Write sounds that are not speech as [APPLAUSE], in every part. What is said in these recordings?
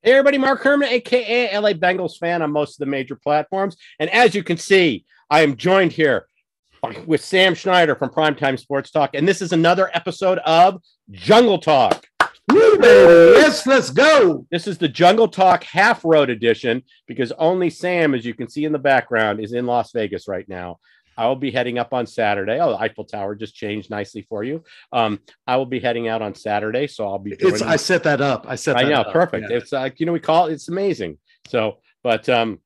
Hey, everybody, Mark Herman, aka LA Bengals fan on most of the major platforms. And as you can see, I am joined here with Sam Schneider from Primetime Sports Talk. And this is another episode of Jungle Talk. Yes, let's go. This is the Jungle Talk half road edition because only Sam, as you can see in the background, is in Las Vegas right now. I will be heading up on Saturday. Oh, the Eiffel Tower just changed nicely for you. Um, I will be heading out on Saturday, so I'll be. It's, I set that up. I set. I know, up. perfect. Yeah. It's like you know we call it. It's amazing. So, but um,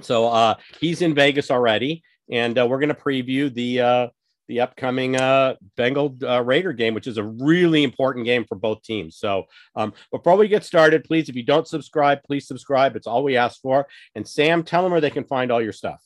so uh, he's in Vegas already, and uh, we're going to preview the uh, the upcoming uh, Bengal uh, Raider game, which is a really important game for both teams. So, um, before we get started, please, if you don't subscribe, please subscribe. It's all we ask for. And Sam, tell them where they can find all your stuff.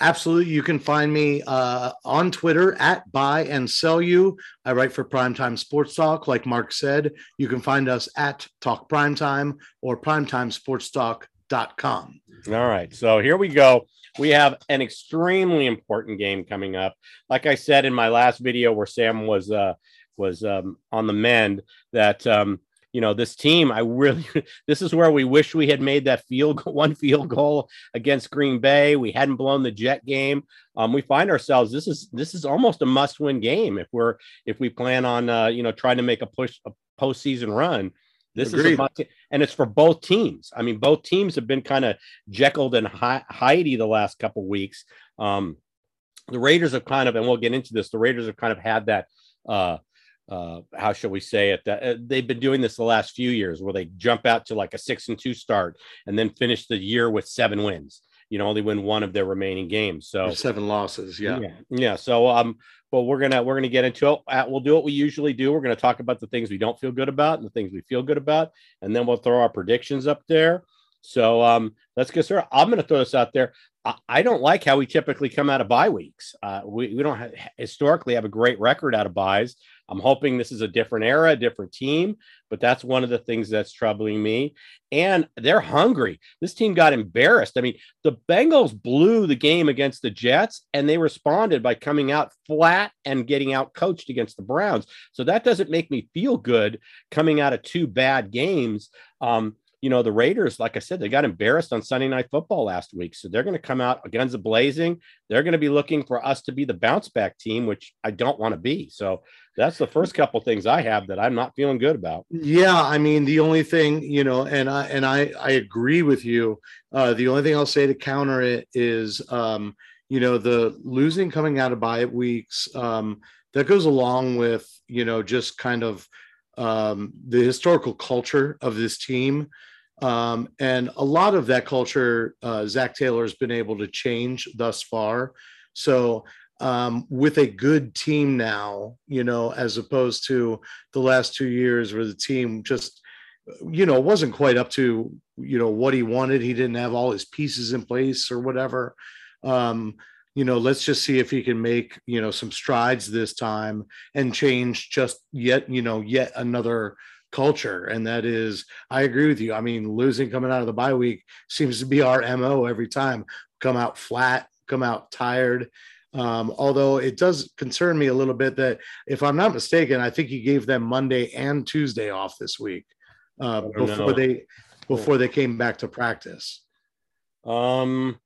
Absolutely. You can find me uh, on Twitter at buy and sell you. I write for Primetime Sports Talk. Like Mark said, you can find us at Talk Primetime or primetimesportstalk.com. All right. So here we go. We have an extremely important game coming up. Like I said in my last video where Sam was uh was um on the mend that um you know this team i really [LAUGHS] this is where we wish we had made that field [LAUGHS] one field goal against green bay. We hadn't blown the jet game. Um, we find ourselves this is this is almost a must win game if we're if we plan on uh, you know trying to make a push a postseason run. This Agreed. is a must, and it's for both teams. I mean both teams have been kind of jekyll and Hyde the last couple weeks. Um, the raiders have kind of and we'll get into this the raiders have kind of had that uh, uh, how shall we say it? That uh, they've been doing this the last few years, where they jump out to like a six and two start and then finish the year with seven wins. You know, only win one of their remaining games. So seven losses. Yeah. yeah, yeah. So um, but we're gonna we're gonna get into it. Uh, we'll do what we usually do. We're gonna talk about the things we don't feel good about and the things we feel good about, and then we'll throw our predictions up there. So um, let's get started. I'm going to throw this out there. I, I, don't like how we typically come out of bye weeks. Uh, we, we don't have, historically have a great record out of buys. I'm hoping this is a different era, a different team, but that's one of the things that's troubling me. And they're hungry. This team got embarrassed. I mean, the Bengals blew the game against the Jets, and they responded by coming out flat and getting out coached against the Browns. So that doesn't make me feel good coming out of two bad games. Um, you know, the Raiders, like I said, they got embarrassed on Sunday Night Football last week. So they're going to come out guns a blazing. They're going to be looking for us to be the bounce back team, which I don't want to be. So that's the first couple things I have that I'm not feeling good about. Yeah, I mean, the only thing, you know, and I and I I agree with you. Uh, the only thing I'll say to counter it is, um, you know, the losing coming out of bye weeks. Um, that goes along with, you know, just kind of um, the historical culture of this team. Um, and a lot of that culture, uh, Zac Taylor has been able to change thus far. So, um, with a good team now, you know, as opposed to the last two years where the team just, you know, wasn't quite up to, you know, what he wanted. He didn't have all his pieces in place or whatever. Um, you know, let's just see if he can make, you know, some strides this time and change just yet, you know, yet another culture. And that is, I agree with you. I mean, losing coming out of the bye week seems to be our MO every time. Come out flat, come out tired. Um, although it does concern me a little bit that if I'm not mistaken, I think he gave them Monday and Tuesday off this week uh, before know. they before they came back to practice. Um,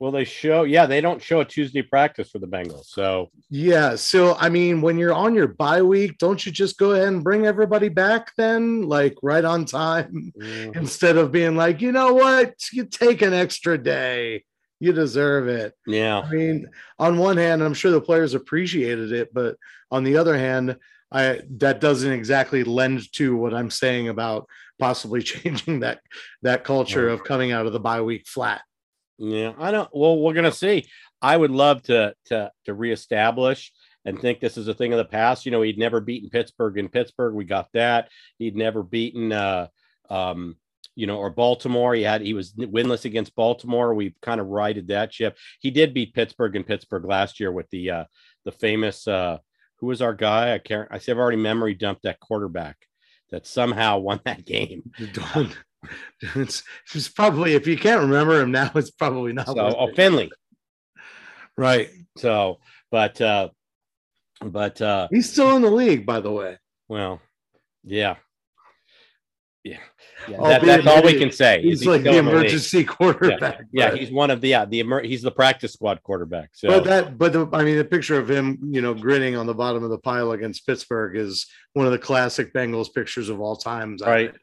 well, they show, yeah, they don't show a Tuesday practice for the Bengals. So, yeah. So, I mean, when you're on your bye week, don't you just go ahead and bring everybody back then, like right on time, mm-hmm. instead of being like, you know what, you take an extra day. You deserve it. Yeah. I mean, on one hand, I'm sure the players appreciated it, but on the other hand, I that doesn't exactly lend to what I'm saying about possibly [LAUGHS] changing that that culture of coming out of the bye week flat. Yeah, I don't. Well, we're gonna see. I would love to to to reestablish and think this is a thing of the past. You know, he'd never beaten Pittsburgh in Pittsburgh. We got that. He'd never beaten, uh, um, you know, or Baltimore. He had he was winless against Baltimore. We've kind of righted that ship. He did beat Pittsburgh in Pittsburgh last year with the uh, the famous uh, who was our guy? I can't. I say I've already memory dumped that quarterback that somehow won that [LAUGHS] game. It's, it's probably if you can't remember him now, it's probably not. So, oh, Finley, right? So, but uh, but uh, he's still in the league, by the way. Well, yeah, Yeah, yeah that, that's all we can say. He's like the emergency quarterback. Yeah, yeah he's one of the yeah the emer- he's the practice squad quarterback. So, but that but the, I mean the picture of him you know grinning on the bottom of the pile against Pittsburgh is one of the classic Bengals pictures of all times. Right.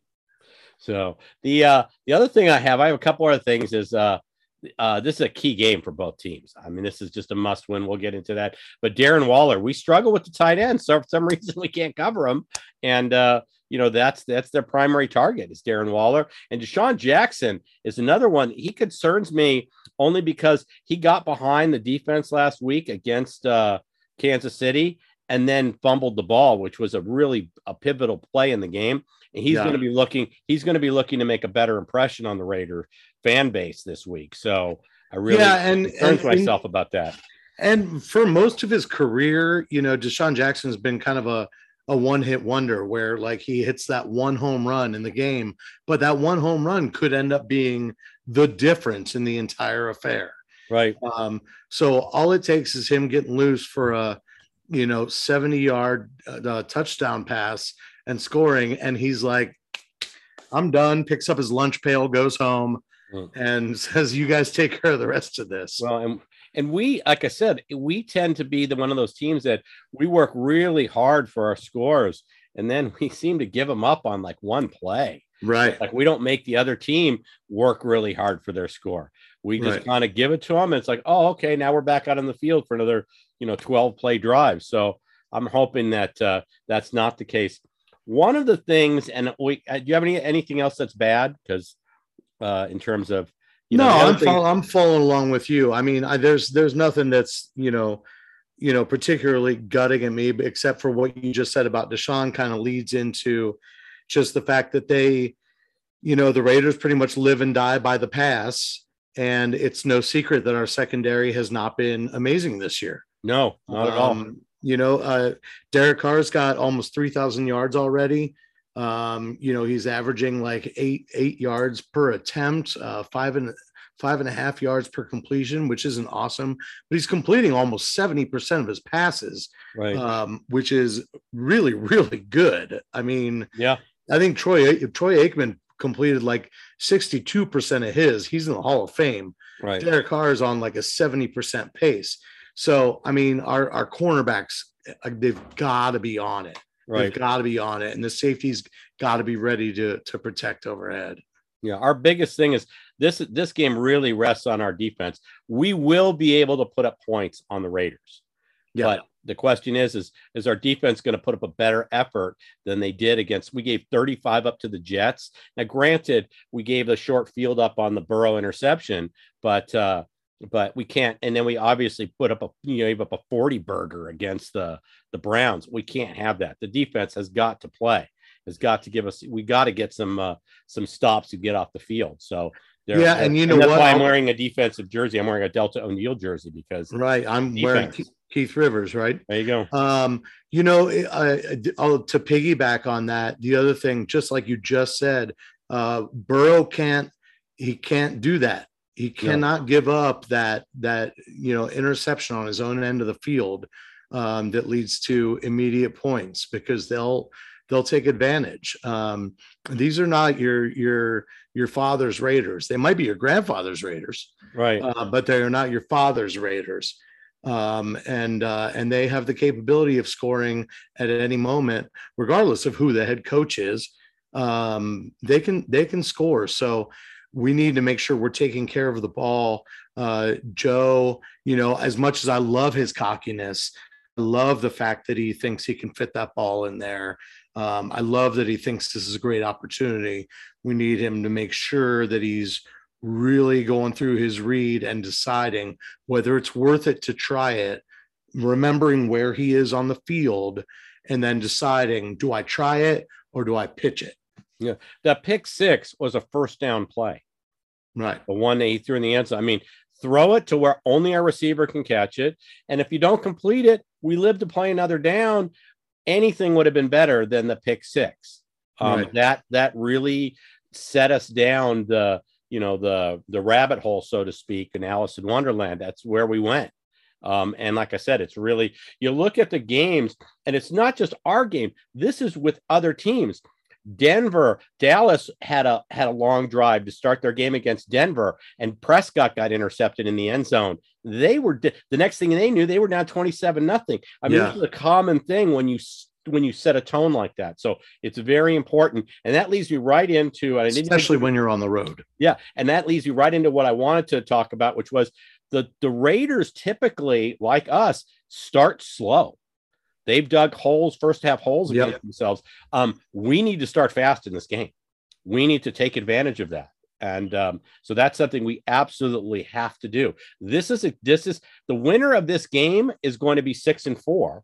So the uh the other thing I have I have a couple other things is uh uh, this is a key game for both teams. I mean, this is just a must win. We'll get into that. But Darren Waller, we struggle with the tight end. So for some [LAUGHS] reason, we can't cover him. And, uh, you know, that's that's their primary target is Darren Waller. And DeSean Jackson is another one. He concerns me only because he got behind the defense last week against uh, Kansas City and then fumbled the ball, which was a really a pivotal play in the game. And he's yeah. going to be looking, he's going to be looking to make a better impression on the Raider fan base this week. So I really yeah, and, and myself and, about that. And for most of his career, you know, DeSean Jackson's been kind of a a one hit wonder where like he hits that one home run in the game, but that one home run could end up being the difference in the entire affair. Right. Um, so all it takes is him getting loose for a, you know, 70 yard uh, touchdown pass and scoring. And he's like, I'm done, picks up his lunch pail, goes home mm. and [LAUGHS] says, you guys take care of the rest of this. Well, and and we like i said we tend to be the one of those teams that we work really hard for our scores and then we seem to give them up on like one play right like we don't make the other team work really hard for their score we just right. kind of give it to them and it's like oh okay now we're back out on the field for another you know 12 play drive so i'm hoping that uh, that's not the case one of the things and we uh, do you have any anything else that's bad because uh in terms of you no, I'm thing- follow, I'm following along with you. I mean, I, there's there's nothing that's you know, you know, particularly gutting at me, except for what you just said about DeSean. Kind of leads into just the fact that they, you know, the Raiders pretty much live and die by the pass, and it's no secret that our secondary has not been amazing this year. No, not um, at all. Um, you know, uh, Derek Carr's got almost three thousand yards already. Um, you know, he's averaging like eight eight yards per attempt, uh, five and five and a half yards per completion, which isn't awesome, but he's completing almost 70% of his passes, right. um, which is really, really good. I mean, yeah, I think Troy Troy Aikman completed like 62% of his. He's in the Hall of Fame. Right. Derek Carr is on like a 70% pace. So, I mean, our, our cornerbacks, uh, they've got to be on it. Right. They've got to be on it, and the safety's got to be ready to to protect overhead. Yeah, our biggest thing is this this game really rests on our defense. We will be able to put up points on the Raiders. Yeah. But the question is, is is our defense going to put up a better effort than they did against? We gave 35 up to the Jets. Now, granted, we gave a short field up on the Burrow interception, but uh, but we can't. And then we obviously put up a you know, gave up a 40 burger against the the Browns. We can't have that. The defense has got to play. Has got to give us. We got to get some uh, some stops to get off the field. So yeah, and you know and that's what? why I'm wearing a defensive jersey. I'm wearing a Deltha O'Neal jersey because right. I'm defense. wearing Keith Rivers. Right there, you go. Um, you know, uh, to piggyback on that, the other thing, just like you just said, uh, Burrow can't. He can't do that he cannot yeah. give up that that you know interception on his own end of the field um, that leads to immediate points because they'll they'll take advantage. Um, these are not your your your father's Raiders. They might be your grandfather's Raiders, right? Uh, but they are not your father's Raiders. Um, and uh, and they have the capability of scoring at any moment, regardless of who the head coach is. Um, they can they can score. So we need to make sure we're taking care of the ball. Uh, Joe, you know, as much as I love his cockiness, I love the fact that he thinks he can fit that ball in there. Um, I love that he thinks this is a great opportunity. We need him to make sure that he's really going through his read and deciding whether it's worth it to try it, remembering where he is on the field, and then deciding do I try it or do I pitch it? Yeah, that pick six was a first down play. Right. The one that he threw in the end zone. I mean, throw it to where only our receiver can catch it. And if you don't complete it, we live to play another down. Anything would have been better than the pick six. Um, right. That that really set us down the you know the the rabbit hole, so to speak, in Alice in Wonderland. That's where we went. Um, and like I said, it's really you look at the games, and it's not just our game. This is with other teams Denver, Dallas had a had a long drive to start their game against Denver, and Prescott got intercepted in the end zone. They were the next thing they knew, they were down 27 nothing. I mean, yeah. this is a common thing when you when you set a tone like that. So it's very important. And that leads me right into especially when you're on the road. Yeah. And that leads you right into what I wanted to talk about, which was the the Raiders typically, like us, start slow. They've dug holes, first half holes yep. themselves. Um, we need to start fast in this game. We need to take advantage of that. And um, so that's something we absolutely have to do. This is a, this is the winner of this game is going to be six and four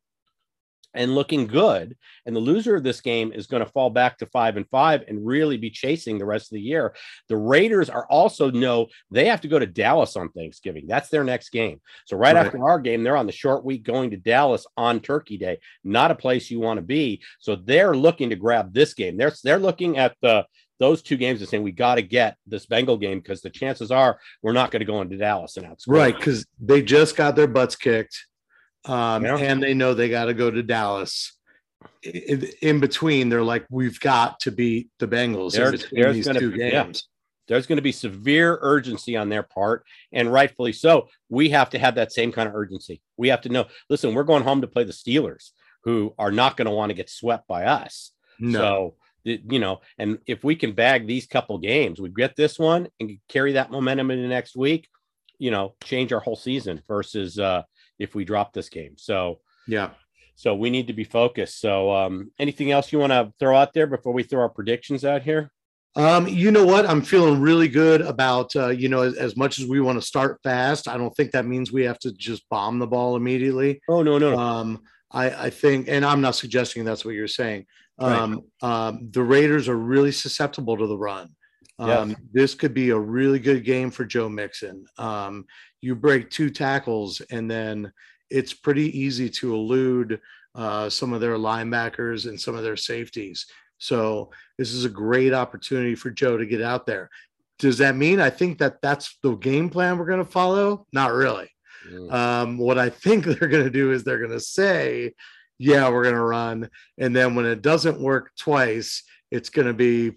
and looking good. And the loser of this game is going to fall back to five and five and really be chasing the rest of the year. The Raiders are also know they have to go to Dallas on Thanksgiving. That's their next game. So right, right, after our game, they're on the short week going to Dallas on Turkey Day. Not a place you want to be. So they're looking to grab this game. They're they're looking at the those two games and saying we got to get this Bengal game because the chances are we're not going to go into Dallas and outscore. Right, because they just got their butts kicked um, yeah. and they know they got to go to Dallas. In, in, between, they're like, we've got to beat the Bengals there's, in between these two be, games. Yeah. There's going to be severe urgency on their part, and rightfully so. We have to have that same kind of urgency. We have to know. Listen, we're going home to play the Steelers, who are not going to want to get swept by us. No. So you know, and if we can bag these couple games, we get this one and carry that momentum into next week, you know, change our whole season versus uh if we drop this game. So yeah. So we need to be focused. So um anything else you want to throw out there before we throw our predictions out here? Um, you know what? I'm feeling really good about uh, you know, as, as much as we want to start fast, I don't think that means we have to just bomb the ball immediately. Oh no, no. Um, I, I think, and I'm not suggesting that's what you're saying. Um, right. um, the Raiders are really susceptible to the run. Um, This could be a really good game for Joe Mixon. Um, you break two tackles, and then it's pretty easy to elude uh, some of their linebackers and some of their safeties. So this is a great opportunity for Joe to get out there. Does that mean I think that that's the game plan we're going to follow? Not really. Mm. Um, what I think [LAUGHS] they're going to do is they're going to say, "Yeah, we're going to run," and then when it doesn't work twice, it's going to be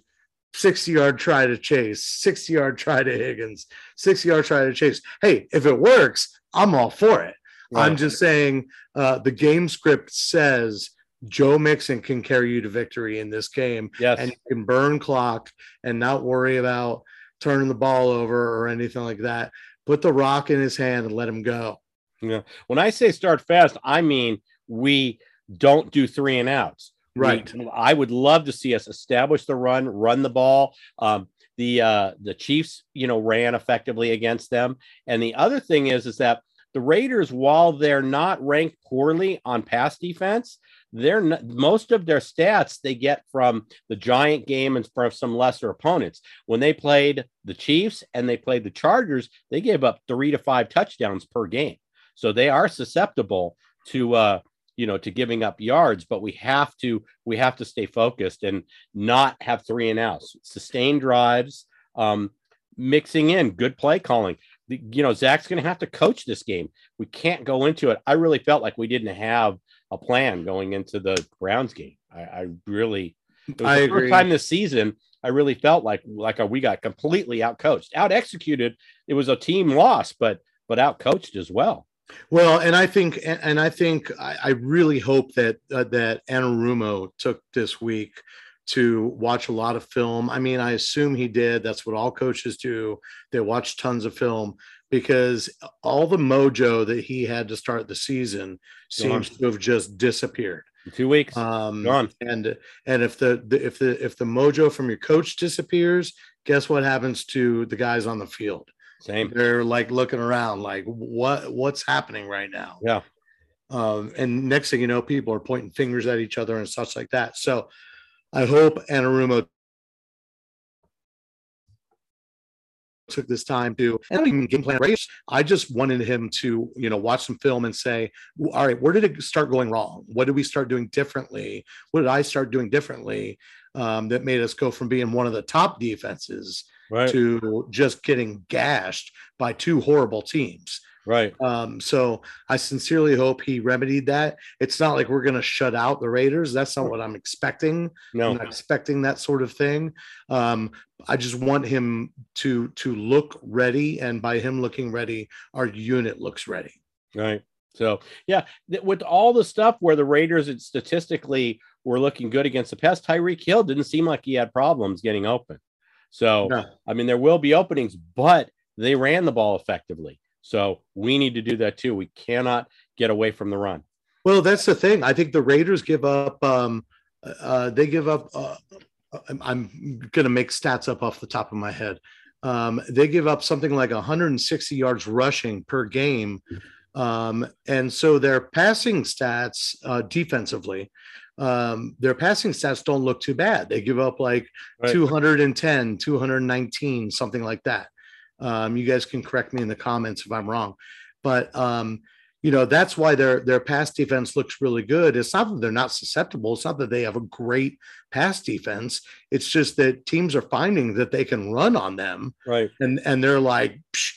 60 yard try to chase, 60 yard try to Higgins, 60 yard try to chase. Hey, if it works, I'm all for it. Right. I'm just saying uh, the game script says Joe Mixon can carry you to victory in this game. Yes. And you can burn clock and not worry about turning the ball over or anything like that. Put the rock in his hand and let him go. Yeah. When I say start fast, I mean we don't do three and outs. Right. We, I would love to see us establish the run, run the ball. Um, the uh, the Chiefs, you know, ran effectively against them. And the other thing is, is that the Raiders, while they're not ranked poorly on pass defense, they're not, most of their stats they get from the Giant game and from some lesser opponents. When they played the Chiefs and they played the Chargers, they gave up three to five touchdowns per game. So they are susceptible to uh, you know to giving up yards but we have to we have to stay focused and not have three and outs. Sustained drives um mixing in good play calling. The, you know Zac's going to have to coach this game. We can't go into it. I really felt like we didn't have a plan going into the browns game. I, I really it was I the agree. first time this season i really felt like like we got completely out coached out executed it was a team loss but but out coached as well well, and I think, and I think, I, really hope that uh, that Anarumo took this week to watch a lot of film. I mean, I assume he did. That's what all coaches do. They watch tons of film because all the mojo that he had to start the season seems to have just disappeared. two weeks, um, gone. And and if the, the if the if the mojo from your coach disappears, guess what happens to the guys on the field? Same. They're like looking around, like what what's happening right now? Yeah. Um, and next thing you know, people are pointing fingers at each other and such like that. So I hope Anarumo took this time to I don't even game plan race. I just wanted him to, you know, watch some film and say, all right, where did it start going wrong? What did we start doing differently? What did I start doing differently um, that made us go from being one of the top defenses right. to just getting gashed by two horrible teams. Right. Um, so I sincerely hope he remedied that. It's not like we're going to shut out the Raiders. That's not what I'm expecting. No. I'm not expecting that sort of thing. Um, I just want him to to look ready, and by him looking ready, our unit looks ready. Right. So yeah, with all the stuff where the Raiders it statistically were looking good against the pass, Tyreek Hill didn't seem like he had problems getting open. So. I mean, there will be openings, but they ran the ball effectively. So we need to do that too. We cannot get away from the run. Well, that's the thing. I think the Raiders give up. Um, uh, they give up. Uh, I'm, I'm going to make stats up off the top of my head. Um, they give up something like 160 yards rushing per game, um, and so their passing stats uh, defensively, um, their passing stats don't look too bad. They give up like Right. 210, 219, something like that. Um, you guys can correct me in the comments if I'm wrong, but um, you know that's why their their pass defense looks really good. It's not that they're not susceptible. It's not that they have a great pass defense. It's just that teams are finding that they can run on them, Right. and and they're like, "Psh,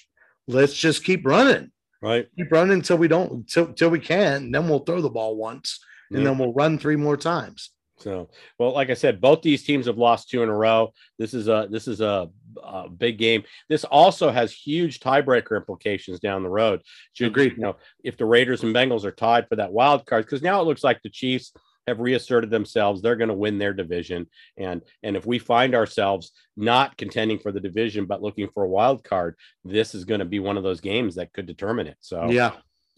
let's just keep running, Right. keep running until we don't, until, until we can. And then we'll throw the ball once, and then we'll run three more times. So, well, like I said, both these teams have lost two in a row. This is a this is a, a big game. This also has huge tiebreaker implications down the road. Should Agreed. you know if the Raiders and Bengals are tied for that wild card because now it looks like the Chiefs have reasserted themselves. They're going to win their division, and and if we find ourselves not contending for the division but looking for a wild card, this is going to be one of those games that could determine it. So Yeah.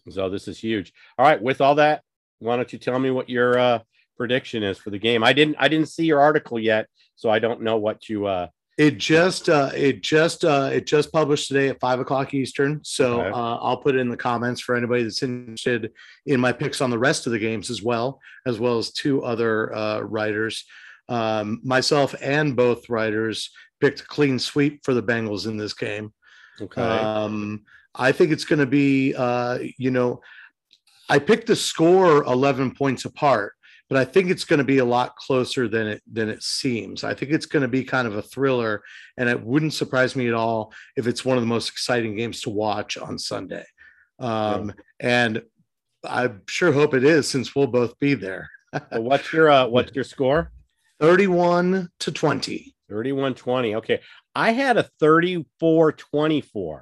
so this is huge. All right, with all that, why don't you tell me what your uh, prediction is for the game? I didn't I didn't see your article yet, so I don't know what you uh It just uh it just uh it just published today at five o'clock Eastern. So Okay. uh I'll put it in the comments for anybody that's interested in my picks on the rest of the games as well, as well as two other uh writers. Um myself and both writers picked a clean sweep for the Bengals in this game. okay. Um, I think it's going to be, uh, you know, I picked the score 11 points apart, but I think it's going to be a lot closer than it than it seems. I think it's going to be kind of a thriller, and it wouldn't surprise me at all if it's one of the most exciting games to watch on Sunday. Um, And I sure hope it is, since we'll both be there. So what's your uh what's your score? 31 to 20. 31-20. Okay. I had a 34-24.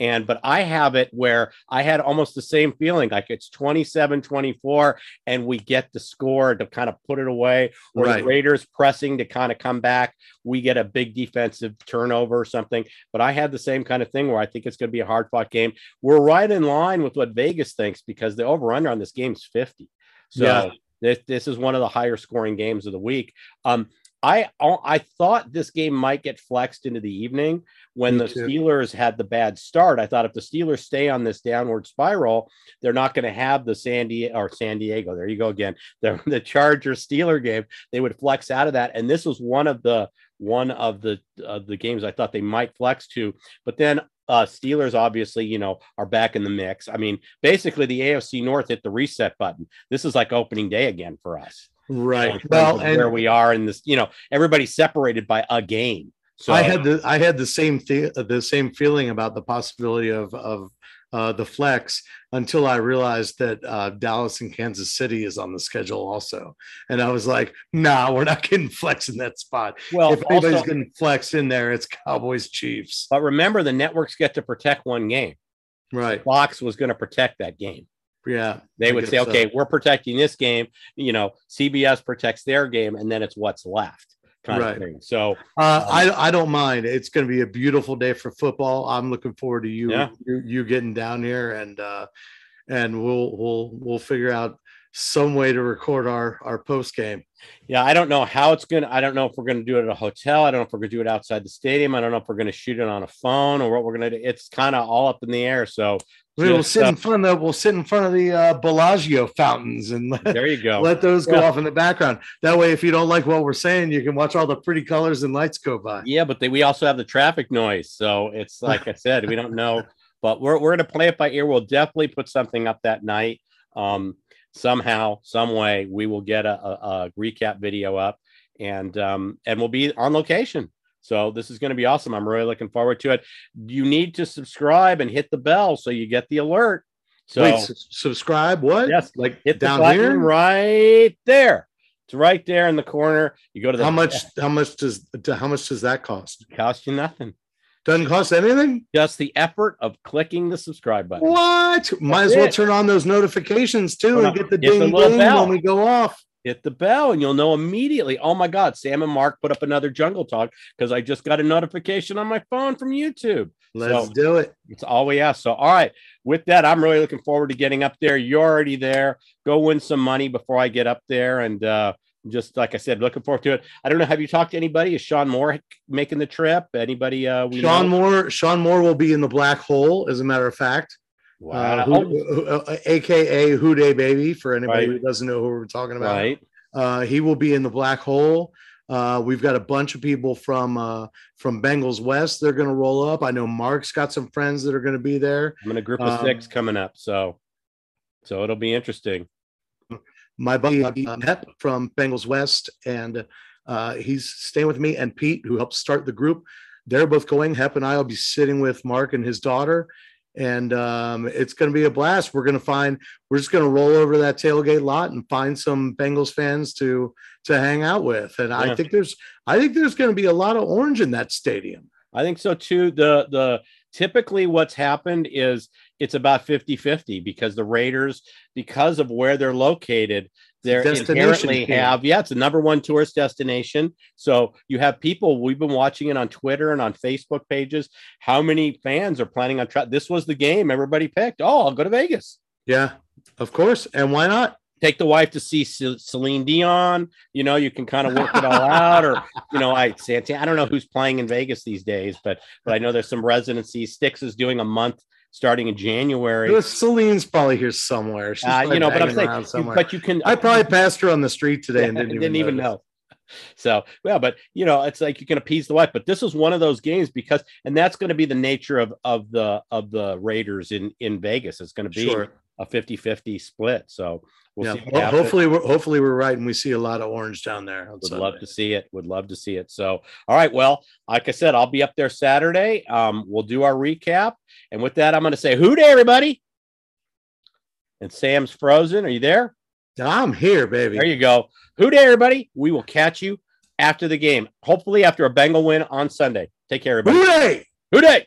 And but I have it where I had almost the same feeling like it's 27-24 and we get the score to kind of put it away or Right. the Raiders pressing to kind of come back. We get a big defensive turnover or something. But I had the same kind of thing where I think it's going to be a hard fought game. We're right in line with what Vegas thinks because the over under on this game is 50. So Yeah. this, this is one of the higher scoring games of the week. Um, I I thought this game might get flexed into the evening when Me the too. Steelers had the bad start. I thought if the Steelers stay on this downward spiral, they're not going to have the San Diego or San Diego. There you go again. [LAUGHS] The the Charger Steeler game. They would flex out of that, and this was one of the one of the of the games I thought they might flex to. But then uh Steelers obviously, you know, are back in the mix. I mean, basically the AFC North hit the reset button. This is like opening day again for us. Right. in Well, of and where we are in this, you know, everybody's separated by a game. So I had the I had the same th- the same feeling about the possibility of of uh, the flex until I realized that uh, Dallas and Kansas City is on the schedule also, and I was like, "Nah, we're not getting flex in that spot. well, if anybody's also, getting flex in there, it's Cowboys Chiefs." but remember the networks get to protect one game. Right? Fox was going to protect that game. Yeah. They I would say, so. okay, we're protecting this game. You know, CBS protects their game, and then it's what's left, kind Right. of thing. So Uh, I I don't mind. It's going to be a beautiful day for football. I'm looking forward to you Yeah. you, you getting down here and uh, and we'll we'll we'll figure out some way to record our our post game. Yeah, I don't know how it's gonna. I don't know if we're gonna do it at a hotel. I don't know if we're gonna do it outside the stadium. I don't know if we're gonna shoot it on a phone or what we're gonna do. It's kind of all up in the air. So We'll sit uh, in front of we'll sit in front of the uh, Bellagio fountains and let, there you go. let those go Yeah. off in the background. That way, if you don't like what we're saying, you can watch all the pretty colors and lights go by. Yeah, but they, we also have the traffic noise. So it's [LAUGHS] like I said, we don't know, but we're, we're going to play it by ear. We'll definitely put something up that night. Um, somehow, some way, we will get a, a, a recap video up and um, and we'll be on location. So this is going to be awesome. I'm really looking forward to it. You need to subscribe and hit the bell so you get the alert. So Wait, su- subscribe. What? yes, like hit the down button here. right there. It's right there in the corner. You go to the How [LAUGHS] much? How much does? How much does that cost? cost you nothing. Doesn't cost anything. Just the effort of clicking the subscribe button. What? Might That's as well it. turn on those notifications too Turn and on- get the ding ding bell. when we go off. Hit the bell and you'll know immediately. Oh my God, Sam and Mark put up another jungle talk because I just got a notification on my phone from YouTube. Let's So- do it. It's all we ask. So, all right. With that, I'm really looking forward to getting up there. You're already there. Go win some money before I get up there. And uh, just like I said, looking forward to it. I don't know. Have you talked to anybody? Is Sean Moore making the trip? Anybody? Uh, we Sean know? Moore. Sean Moore will be in the black hole, as a matter of fact. Wow. Uh, who, who- uh, AKA Who Dey Baby. For anybody Right. who doesn't know who we're talking about, right. uh, he will be in the black hole. Uh, we've got a bunch of people from uh, from Bengals West. They're going to roll up. I know Mark's got some friends that are going to be there. I'm in a group of six Um, coming up. So, so it'll be interesting. my buddy uh, Hep from Bengals West, and uh, he's staying with me. And Pete, who helped start the group, they're both going. Hep and I will be sitting with Mark and his daughter, and um, it's going to be a blast. We're going to find. We're just going to roll over that tailgate lot and find some Bengals fans to to hang out with. And Yeah. I think there's, I think there's going to be a lot of orange in that stadium. I think so too. The the typically what's happened is it's about 50-50 because the Raiders, because of where they're located, they're inherently have yeah, it's a number one tourist destination. So you have people. We've been watching it on Twitter and on Facebook pages. How many fans are planning on try? This was the game everybody picked. Oh, I'll go to Vegas. Yeah, of course. And why not? Take the wife to see Ce- Celine Dion. You know, you can kind of work it all out, or [LAUGHS] you know, I Santana. I don't know who's playing in Vegas these days, but but I know there's some residencies. Styx is doing a month starting in January. Celine's probably here somewhere. She's Uh, you know, but I'm saying, somewhere. but you can. I probably passed her on the street today and Yeah, didn't, even, know. [LAUGHS] So, yeah, but you know, it's like you can appease the wife. But this is one of those games because, and that's going to be the nature of of the of the Raiders in in Vegas. It's going to be Sure. A 50-50 split. So we'll yeah. see. what Well, hopefully, we're hopefully we're right, and we see a lot of orange down there. would Sunday. love to see it. Would love to see it. So, all right. Well, like I said, I'll be up there Saturday. Um, we'll do our recap, and with that, I'm going to say, "Who everybody!" And Sam's frozen. Are you there? I'm here, baby. There you go. Who everybody? We will catch you after the game. Hopefully, after a Bengal win on Sunday. Take care, everybody. Hooray! Who Dey?